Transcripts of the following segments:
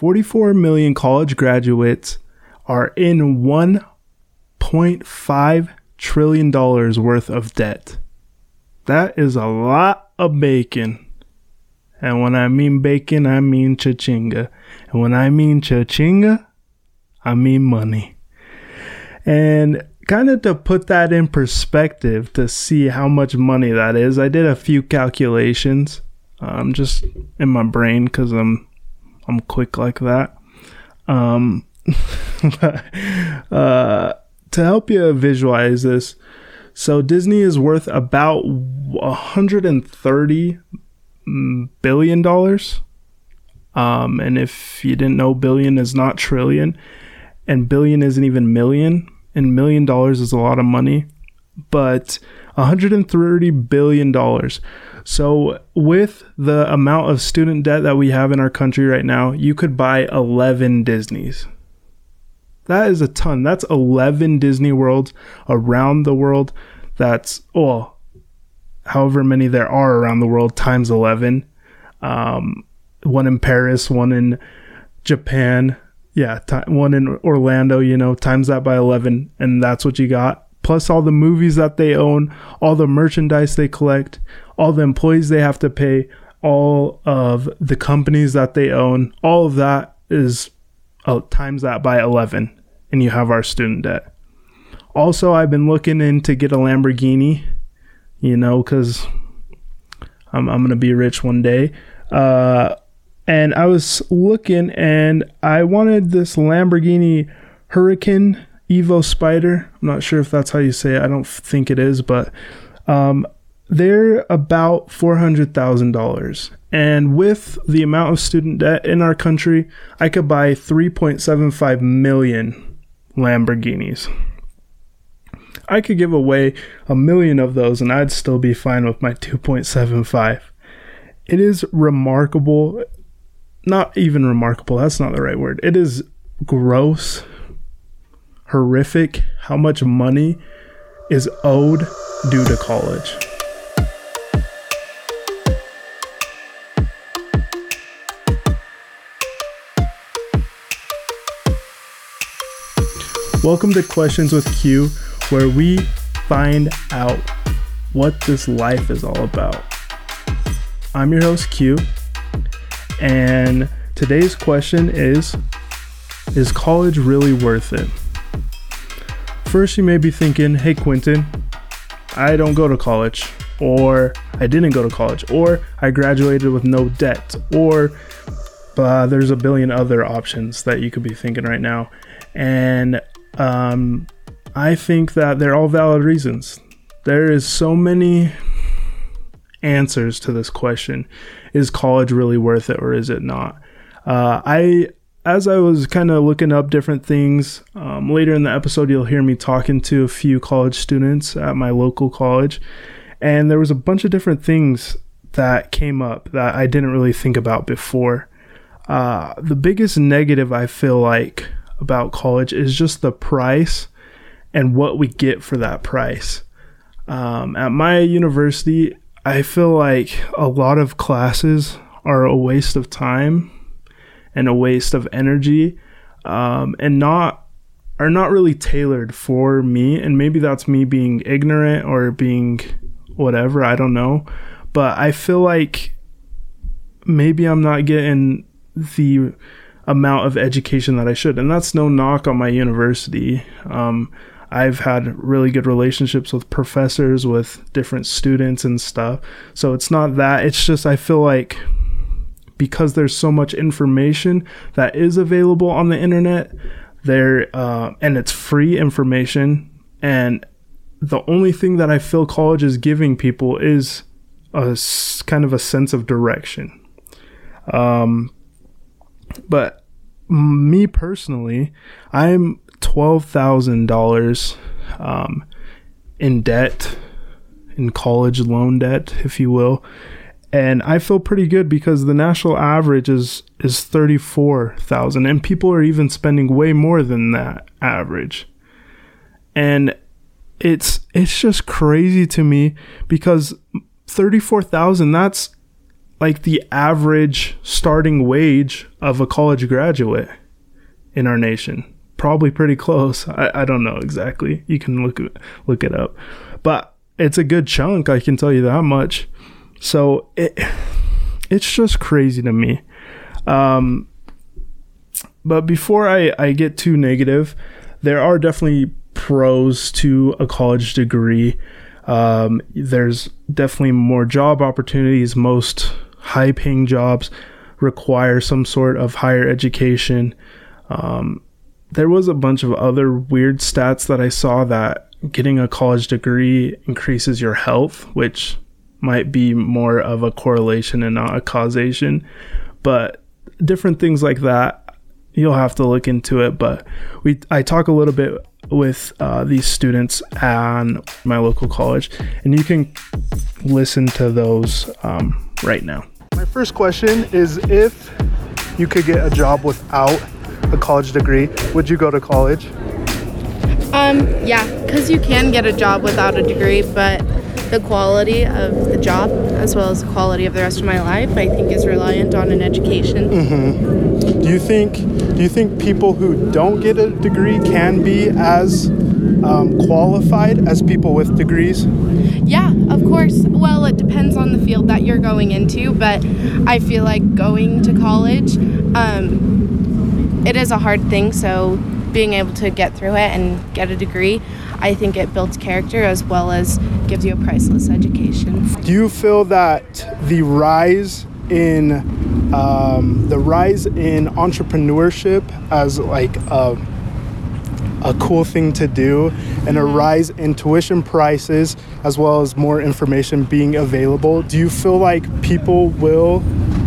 44 million college graduates are in 1.5 trillion dollars worth of debt. That is a lot of bacon. And when I mean bacon, I mean cha-chinga. And when I mean cha-chinga, I mean money. And kind of to put that in perspective to see how much money that is, I did a few calculations um, just in my brain because I'm I'm quick like that. Um, uh, to help you visualize this, so Disney is worth about 130 billion dollars. Um, and if you didn't know, billion is not trillion, and billion isn't even million, and million dollars is a lot of money, but 130 billion dollars. So, with the amount of student debt that we have in our country right now, you could buy 11 Disneys. That is a ton. That's 11 Disney Worlds around the world. That's, well, however many there are around the world times 11. Um, one in Paris, one in Japan. Yeah, t- one in Orlando, you know, times that by 11. And that's what you got. Plus all the movies that they own, all the merchandise they collect, all the employees they have to pay, all of the companies that they own, all of that is uh, times that by 11 and you have our student debt. Also, I've been looking in to get a Lamborghini, you know, because I'm, I'm going to be rich one day. Uh, and I was looking and I wanted this Lamborghini Huracan Evo Spyder. I'm not sure if that's how you say it. I don't think it is, but um, they're about $400,000. And with the amount of student debt in our country, I could buy 3.75 million Lamborghinis. I could give away a million of those and I'd still be fine with my 2.75. It is remarkable, not even remarkable, that's not the right word. It is gross, horrific how much money is owed due to college. Welcome to Questions with Q, where we find out what this life is all about. I'm your host, Q, and today's question is Is college really worth it? First, you may be thinking, hey, Quentin, I don't go to college, or I didn't go to college, or I graduated with no debt, or uh, there's a billion other options that you could be thinking right now. And um, I think that they're all valid reasons. There is so many answers to this question: Is college really worth it, or is it not? Uh, I, as I was kind of looking up different things, um, later in the episode, you'll hear me talking to a few college students at my local college, and there was a bunch of different things that came up that I didn't really think about before. Uh, the biggest negative I feel like about college is just the price and what we get for that price. Um, at my university, I feel like a lot of classes are a waste of time and a waste of energy um, and not are not really tailored for me and maybe that's me being ignorant or being whatever i don't know but i feel like maybe i'm not getting the amount of education that I should. And that's no knock on my university. Um, I've had really good relationships with professors, with different students and stuff. So it's not that. It's just I feel like because there's so much information that is available on the internet, there uh, and it's free information. And the only thing that I feel college is giving people is a kind of a sense of direction. Um, but me personally, I'm twelve thousand um, dollars in debt, in college loan debt, if you will, and I feel pretty good because the national average is is thirty four thousand, and people are even spending way more than that average, and it's it's just crazy to me because thirty four thousand that's like the average starting wage of a college graduate in our nation. Probably pretty close. I, I don't know exactly. You can look look it up, but it's a good chunk. I can tell you that much. So it it's just crazy to me. Um, but before I, I get too negative, there are definitely pros to a college degree. Um, there's definitely more job opportunities. Most high paying jobs require some sort of higher education. Um, there was a bunch of other weird stats that I saw that getting a college degree increases your health, which might be more of a correlation and not a causation. But different things like that, you'll have to look into it. But we, I talk a little bit with uh, these students on my local college, and you can listen to those um, right now. My first question is if you could get a job without a college degree, would you go to college? Um, yeah, because you can get a job without a degree, but the quality of the job, as well as the quality of the rest of my life, I think is reliant on an education. Mm-hmm. Do you think Do you think people who don't get a degree can be as um, qualified as people with degrees? Yeah, of course. Well, it depends on the field that you're going into, but I feel like going to college, um, it is a hard thing. So being able to get through it and get a degree, I think it builds character as well as gives you a priceless education. Do you feel that the rise in um, the rise in entrepreneurship as like a, a cool thing to do and a mm-hmm. rise in tuition prices as well as more information being available do you feel like people will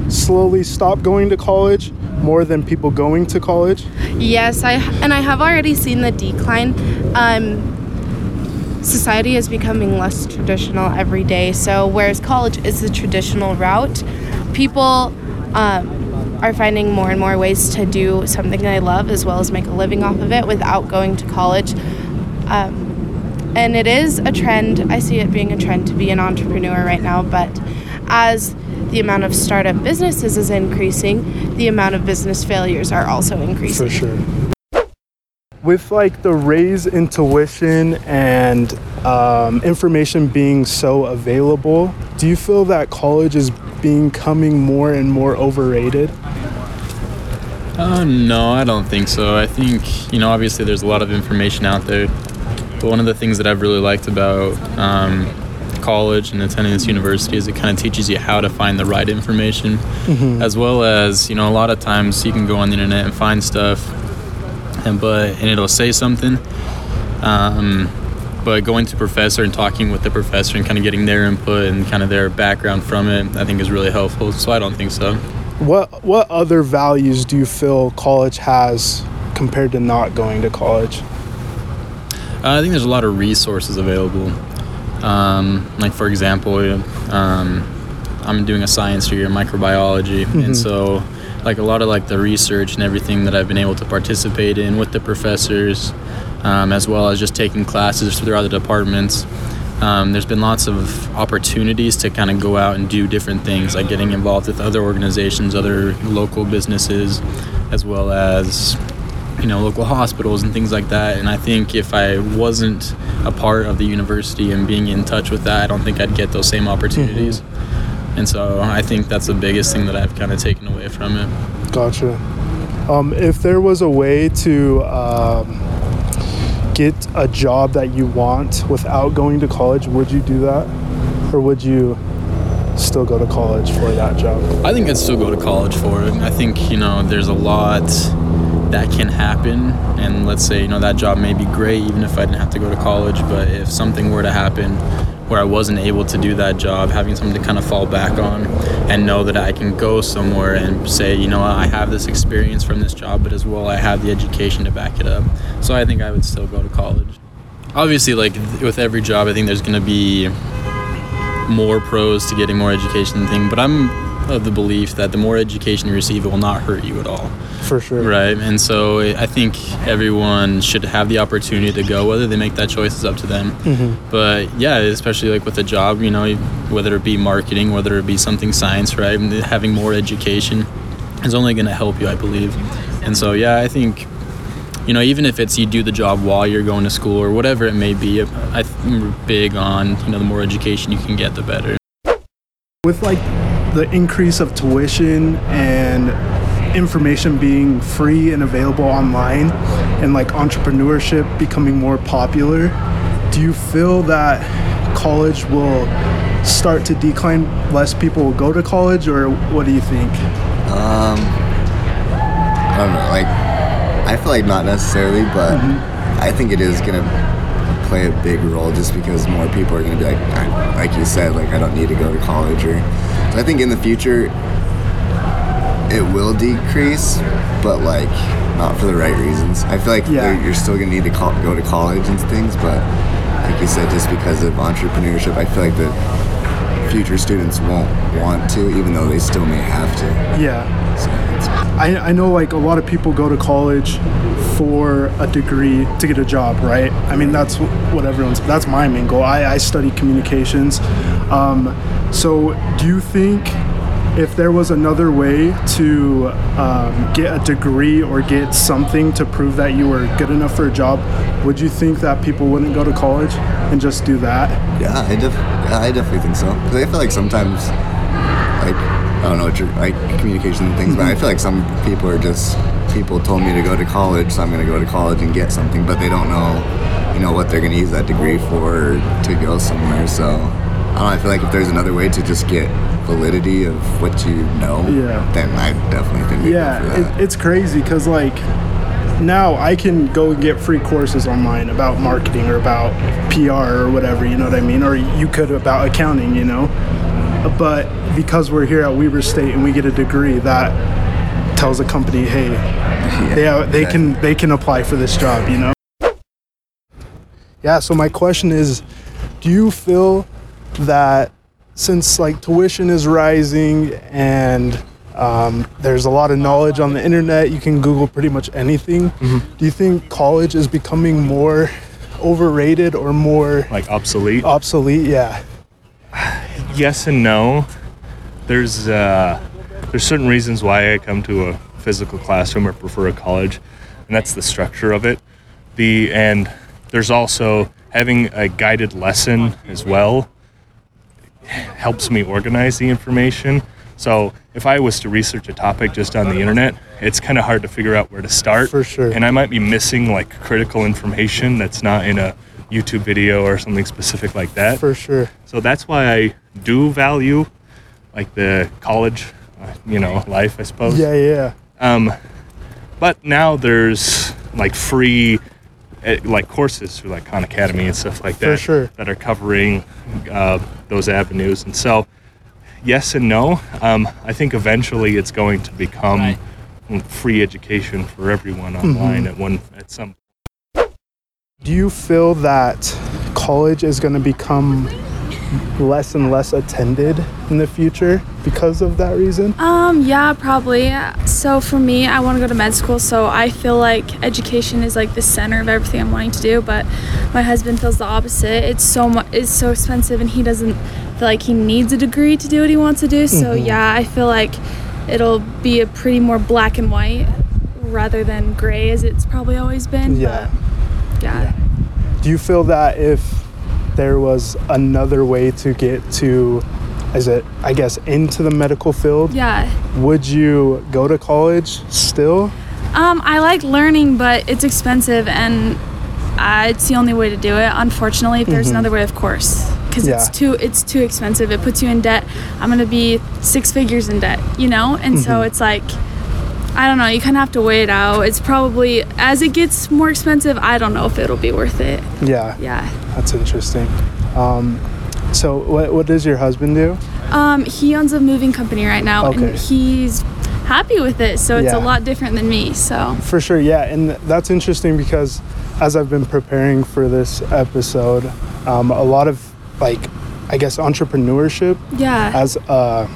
slowly stop going to college more than people going to college? Yes, I and I have already seen the decline. Um, society is becoming less traditional every day. So whereas college is the traditional route, people um, are finding more and more ways to do something they love as well as make a living off of it without going to college. Um, and it is a trend. I see it being a trend to be an entrepreneur right now. But as the amount of startup businesses is increasing, the amount of business failures are also increasing. For sure. With like the raise intuition and um, information being so available, do you feel that college is becoming more and more overrated? Uh, no, I don't think so. I think, you know, obviously there's a lot of information out there. But one of the things that I've really liked about um, college and attending this university is it kind of teaches you how to find the right information, mm-hmm. as well as you know a lot of times you can go on the internet and find stuff, and but and it'll say something. Um, but going to professor and talking with the professor and kind of getting their input and kind of their background from it, I think is really helpful. So I don't think so. What what other values do you feel college has compared to not going to college? Uh, I think there's a lot of resources available. Um, like for example, um, I'm doing a science degree in microbiology, mm-hmm. and so like a lot of like the research and everything that I've been able to participate in with the professors, um, as well as just taking classes throughout the departments. Um, there's been lots of opportunities to kind of go out and do different things, like getting involved with other organizations, other local businesses, as well as you know local hospitals and things like that and i think if i wasn't a part of the university and being in touch with that i don't think i'd get those same opportunities mm-hmm. And so i think that's the biggest thing that i've kind of taken away from it. Gotcha. Um, if there was a way to um, get a job that you want without going to college would you do that? Or would you still go to college for that job? I think i'd still go to college for it. I think you know there's a lot that can happen. And let's say you know that job may be great even if i didn't have to go to college but if something were to happen where i wasn't able to do that job having something to kind of fall back on and know that i can go somewhere and say you know i have this experience from this job but as well i have the education to back it up. So i think i would still go to college. Obviously like with every job i think there's going to be more pros to getting more education thing but i'm of the belief that the more education you receive, it will not hurt you at all. For sure. Right. And so I think everyone should have the opportunity to go, whether they make that choice is up to them. Mm-hmm. But yeah, especially like with a job, you know, whether it be marketing, whether it be something science, right? Having more education is only going to help you, I believe. And so, yeah, I think, you know, even if it's you do the job while you're going to school or whatever it may be, I'm big on, you know, the more education you can get, the better. With like the increase of tuition and information being free and available online and like entrepreneurship becoming more popular, do you feel that college will start to decline? Less people will go to college, or what do you think? Um, I don't know. Like, I feel like not necessarily, but mm-hmm. I think it is gonna play a big role just because more people are gonna be like, like you said, like I don't need to go to college, or so I think in the future it will decrease, but like not for the right reasons. I feel like yeah. you're still gonna need to call, go to college and things, but like you said, just because of entrepreneurship, I feel like the future students won't want to, even though they still may have to. Yeah. So I, I know like a lot of people go to college for a degree to get a job, right? I mean, that's what everyone's, that's my main goal. I, I study communications. Um, so do you think if there was another way to um, get a degree or get something to prove that you were good enough for a job, would you think that people wouldn't go to college and just do that? Yeah, I, def- I definitely think so. Because I feel like sometimes, like, I don't know, what your like communication and things, mm-hmm. but I feel like some people are just, people told me to go to college, so I'm going to go to college and get something, but they don't know, you know, what they're going to use that degree for to go somewhere. So I don't know, I feel like if there's another way to just get validity of what you know, yeah. then I definitely think yeah, it, it's crazy because like now I can go and get free courses online about marketing or about PR or whatever, you know what I mean? Or you could about accounting, you know. But because we're here at Weber State and we get a degree that tells a company, hey, yeah, they, have, they can they can apply for this job, you know. Yeah. So my question is, do you feel that since like tuition is rising and um, there's a lot of knowledge on the internet, you can Google pretty much anything. Mm-hmm. Do you think college is becoming more overrated or more like obsolete? Obsolete, yeah. Yes and no. There's uh, there's certain reasons why I come to a physical classroom or prefer a college, and that's the structure of it. The and there's also having a guided lesson as well helps me organize the information. So if I was to research a topic just on the internet, it's kind of hard to figure out where to start. For sure. And I might be missing like critical information that's not in a YouTube video or something specific like that. For sure. So that's why I do value like the college, uh, you know, life, I suppose. Yeah, yeah. Um, but now there's like free Eh, like courses through like Khan Academy and stuff like that For sure. that are covering uh, those avenues. And so, yes and no. Um, I think eventually it's going to become right. free education for everyone mm-hmm. online mm-hmm. at one at some. Do you feel that college is going to become less and less attended in the future because of that reason? Um, yeah, probably. So for me, I want to go to med school, so I feel like education is like the center of everything I'm wanting to do. But my husband feels the opposite. It's so much. It's so expensive, and he doesn't feel like he needs a degree to do what he wants to do. So mm-hmm. yeah, I feel like it'll be a pretty more black and white rather than gray as it's probably always been. Yeah. But, yeah. yeah. Do you feel that if there was another way to get to is it i guess into the medical field yeah would you go to college still um, i like learning but it's expensive and uh, it's the only way to do it unfortunately if there's mm-hmm. another way of course because yeah. it's too it's too expensive it puts you in debt i'm gonna be six figures in debt you know and mm-hmm. so it's like I don't know. You kind of have to weigh it out. It's probably as it gets more expensive. I don't know if it'll be worth it. Yeah. Yeah. That's interesting. Um, so what what does your husband do? Um, he owns a moving company right now, okay. and he's happy with it. So it's yeah. a lot different than me. So for sure, yeah, and that's interesting because as I've been preparing for this episode, um, a lot of like I guess entrepreneurship yeah as a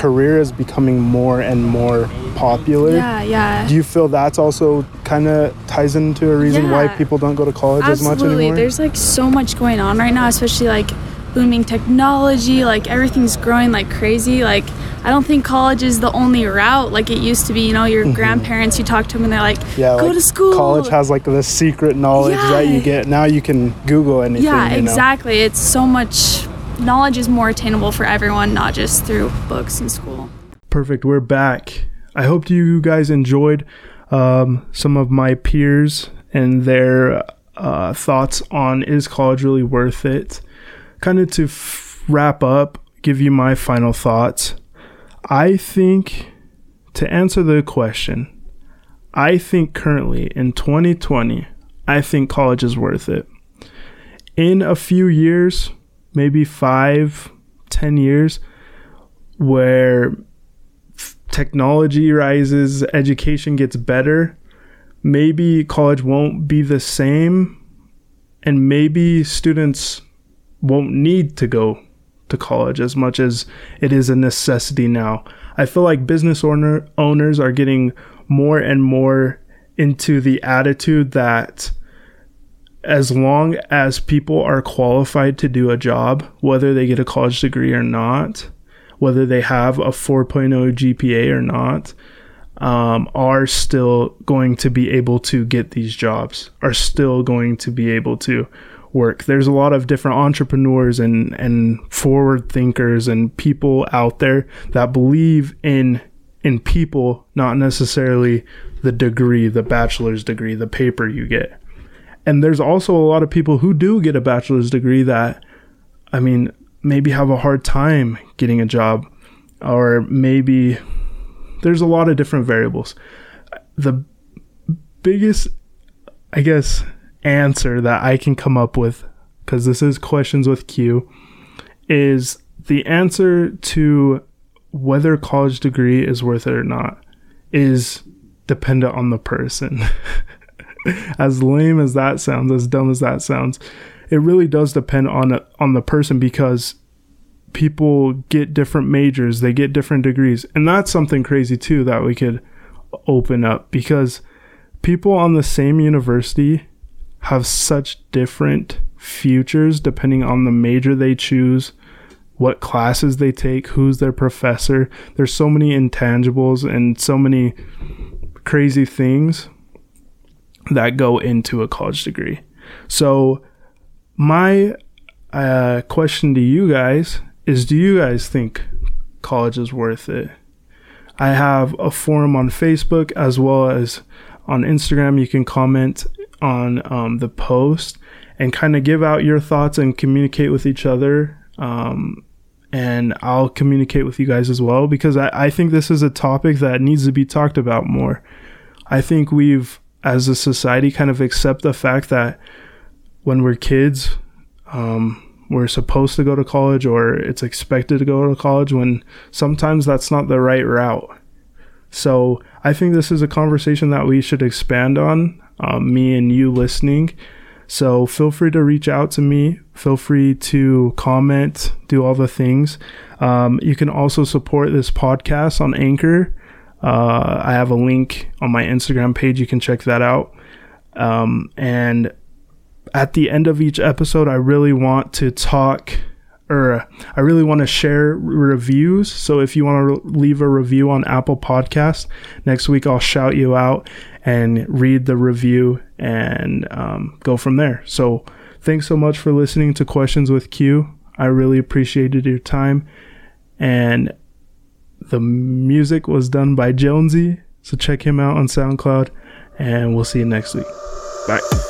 career is becoming more and more popular. Yeah, yeah. Do you feel that's also kind of ties into a reason why people don't go to college as much anymore? Absolutely. There's like so much going on right now, especially like booming technology, like everything's growing like crazy. Like I don't think college is the only route like it used to be. You know, your grandparents, you talk to them and they're like, Mm-hmm. yeah, go like to school. College has like the secret knowledge that you get. Now you can Google anything. yeah, you know? exactly. It's so much knowledge is more attainable for everyone, not just through books and school. Perfect. We're back. I hope you guys enjoyed um, some of my peers and their uh, thoughts on is college really worth it. Kind of to f- wrap up, give you my final thoughts. I think to answer the question, I think currently in 2020, I think college is worth it. In a few years, maybe five, ten years, where technology rises, education gets better, maybe college won't be the same, and maybe students won't need to go to college as much as it is a necessity now. I feel like business owner owners are getting more and more into the attitude that as long as people are qualified to do a job, whether they get a college degree or not, whether they have a 4.0 GPA or not, um, are still going to be able to get these jobs, are still going to be able to work. There's a lot of different entrepreneurs and, and forward thinkers and people out there that believe in in people, not necessarily the degree, the bachelor's degree, the paper you get. And there's also a lot of people who do get a bachelor's degree that, I mean, maybe have a hard time getting a job, or maybe there's a lot of different variables. The biggest, I guess, answer that I can come up with, because this is questions with Q, is the answer to whether college degree is worth it or not is dependent on the person. as lame as that sounds, as dumb as that sounds, it really does depend on on the person because people get different majors, they get different degrees, and that's something crazy too that we could open up because people on the same university have such different futures depending on the major they choose, what classes they take, who's their professor. There's so many intangibles and so many crazy things that go into a college degree. So, my uh, question to you guys is do you guys think college is worth it? I have a forum on Facebook as well as on Instagram. You can comment on um, the post and kind of give out your thoughts and communicate with each other. Um, and I'll communicate with you guys as well because I, I think this is a topic that needs to be talked about more. I think we've, as a society, kind of accept the fact that when we're kids, um, we're supposed to go to college or it's expected to go to college when sometimes that's not the right route. So I think this is a conversation that we should expand on, um, me and you listening. So feel free to reach out to me. Feel free to comment, do all the things. Um, you can also support this podcast on Anchor. Uh, I have a link on my Instagram page. You can check that out. Um, and at the end of each episode, I really want to talk or I really want to share reviews. So if you want to leave a review on Apple Podcast, next week I'll shout you out and read the review and um, go from there. So thanks so much for listening to Questions with Q. I really appreciated your time. And the music was done by Jonesy. So check him out on SoundCloud and we'll see you next week. Bye.